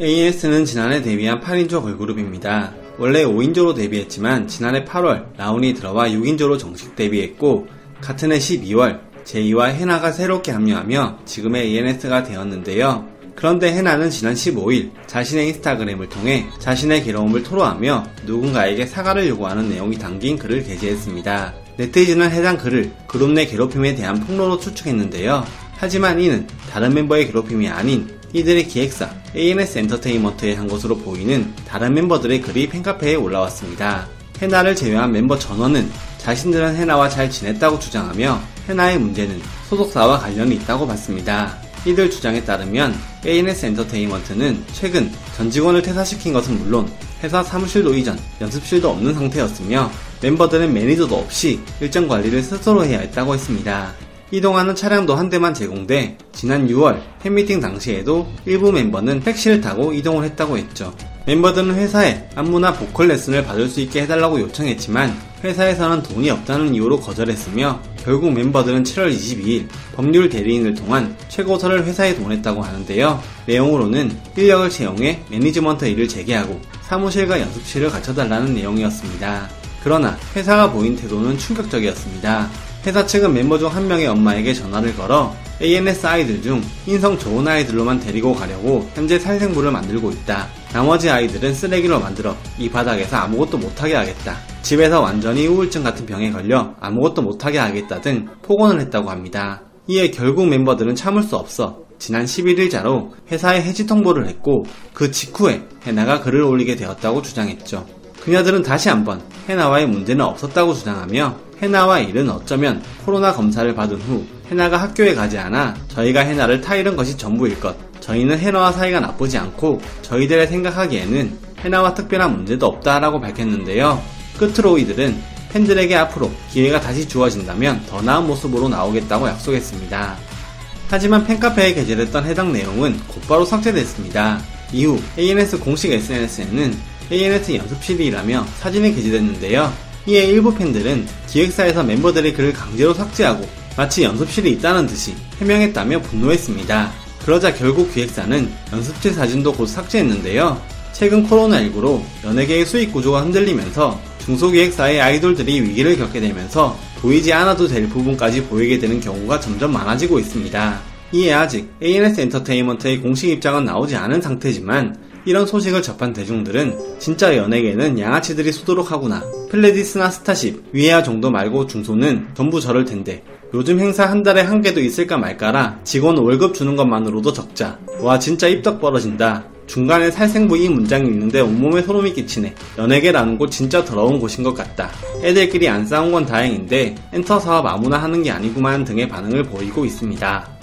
AS는 지난해 데뷔한 8인조 걸그룹입니다. 원래 5인조로 데뷔했지만 지난해 8월 라운이 들어와 6인조로 정식 데뷔했고 같은 해 12월 제이와 해나가 새롭게 합류하며 지금의 ANS가 되었는데요. 그런데 해나는 지난 15일 자신의 인스타그램을 통해 자신의 괴로움을 토로하며 누군가에게 사과를 요구하는 내용이 담긴 글을 게재했습니다. 네티즌은 해당 글을 그룹 내 괴롭힘에 대한 폭로로 추측했는데요. 하지만 이는 다른 멤버의 괴롭힘이 아닌 이들의 기획사 ANS 엔터테인먼트에 한 것으로 보이는 다른 멤버들의 글이 팬카페에 올라왔습니다. 해나를 제외한 멤버 전원은 자신들은 해나와 잘 지냈다고 주장하며 해나의 문제는 소속사와 관련이 있다고 봤습니다. 이들 주장에 따르면 ANS 엔터테인먼트는 최근 전 직원을 퇴사시킨 것은 물론 회사 사무실도 이전, 연습실도 없는 상태였으며 멤버들은 매니저도 없이 일정 관리를 스스로 해야 했다고 했습니다. 이동하는 차량도 한 대만 제공돼 지난 6월 팬미팅 당시에도 일부 멤버는 택시를 타고 이동을 했다고 했죠. 멤버들은 회사에 안무나 보컬 레슨을 받을 수 있게 해달라고 요청했지만 회사에서는 돈이 없다는 이유로 거절했으며 결국 멤버들은 7월 22일 법률 대리인을 통한 최고서를 회사에 보냈다고 하는데요. 내용으로는 인력을 채용해 매니지먼트 일을 재개하고 사무실과 연습실을 갖춰달라는 내용이었습니다. 그러나 회사가 보인 태도는 충격적이었습니다. 회사 측은 멤버 중 한 명의 엄마에게 전화를 걸어 ANS 아이들 중 인성 좋은 아이들로만 데리고 가려고 현재 살생부를 만들고 있다. 나머지 아이들은 쓰레기로 만들어 이 바닥에서 아무것도 못하게 하겠다. 집에서 완전히 우울증 같은 병에 걸려 아무것도 못하게 하겠다 등 폭언을 했다고 합니다. 이에 결국 멤버들은 참을 수 없어 지난 11일자로 회사에 해지 통보를 했고 그 직후에 해나가 글을 올리게 되었다고 주장했죠. 그녀들은 다시 한번 해나와의 문제는 없었다고 주장하며 해나와 일은 어쩌면 코로나 검사를 받은 후 해나가 학교에 가지 않아 저희가 해나를 타이른 것이 전부일 것. 저희는 해나와 사이가 나쁘지 않고 저희들의 생각하기에는 해나와 특별한 문제도 없다라고 밝혔는데요. 끝으로 이들은 팬들에게 앞으로 기회가 다시 주어진다면 더 나은 모습으로 나오겠다고 약속했습니다. 하지만 팬카페에 게재됐던 해당 내용은 곧바로 삭제됐습니다. 이후 ANS 공식 SNS에는 ANS 연습실이라며 사진이 게재됐는데요. 이에 일부 팬들은 기획사에서 멤버들의 글을 강제로 삭제하고 마치 연습실이 있다는 듯이 해명했다며 분노했습니다. 그러자 결국 기획사는 연습실 사진도 곧 삭제했는데요. 최근 코로나19로 연예계의 수익 구조가 흔들리면서 중소기획사의 아이돌들이 위기를 겪게 되면서 보이지 않아도 될 부분까지 보이게 되는 경우가 점점 많아지고 있습니다. 이에 아직 ANS 엔터테인먼트의 공식 입장은 나오지 않은 상태지만 이런 소식을 접한 대중들은 진짜 연예계는 양아치들이 수두룩하구나. 플레디스나 스타쉽, 위에화 정도 말고 중소는 전부 저럴 텐데 요즘 행사 한 달에 한 개도 있을까 말까라 직원 월급 주는 것만으로도 적자. 와 진짜 입 떡 벌어진다. 중간에 살생부 이 문장이 있는데 온몸에 소름이 끼치네. 연예계라는 곳 진짜 더러운 곳인 것 같다. 애들끼리 안 싸운 건 다행인데 엔터 사업 아무나 하는 게 아니구만 등의 반응을 보이고 있습니다.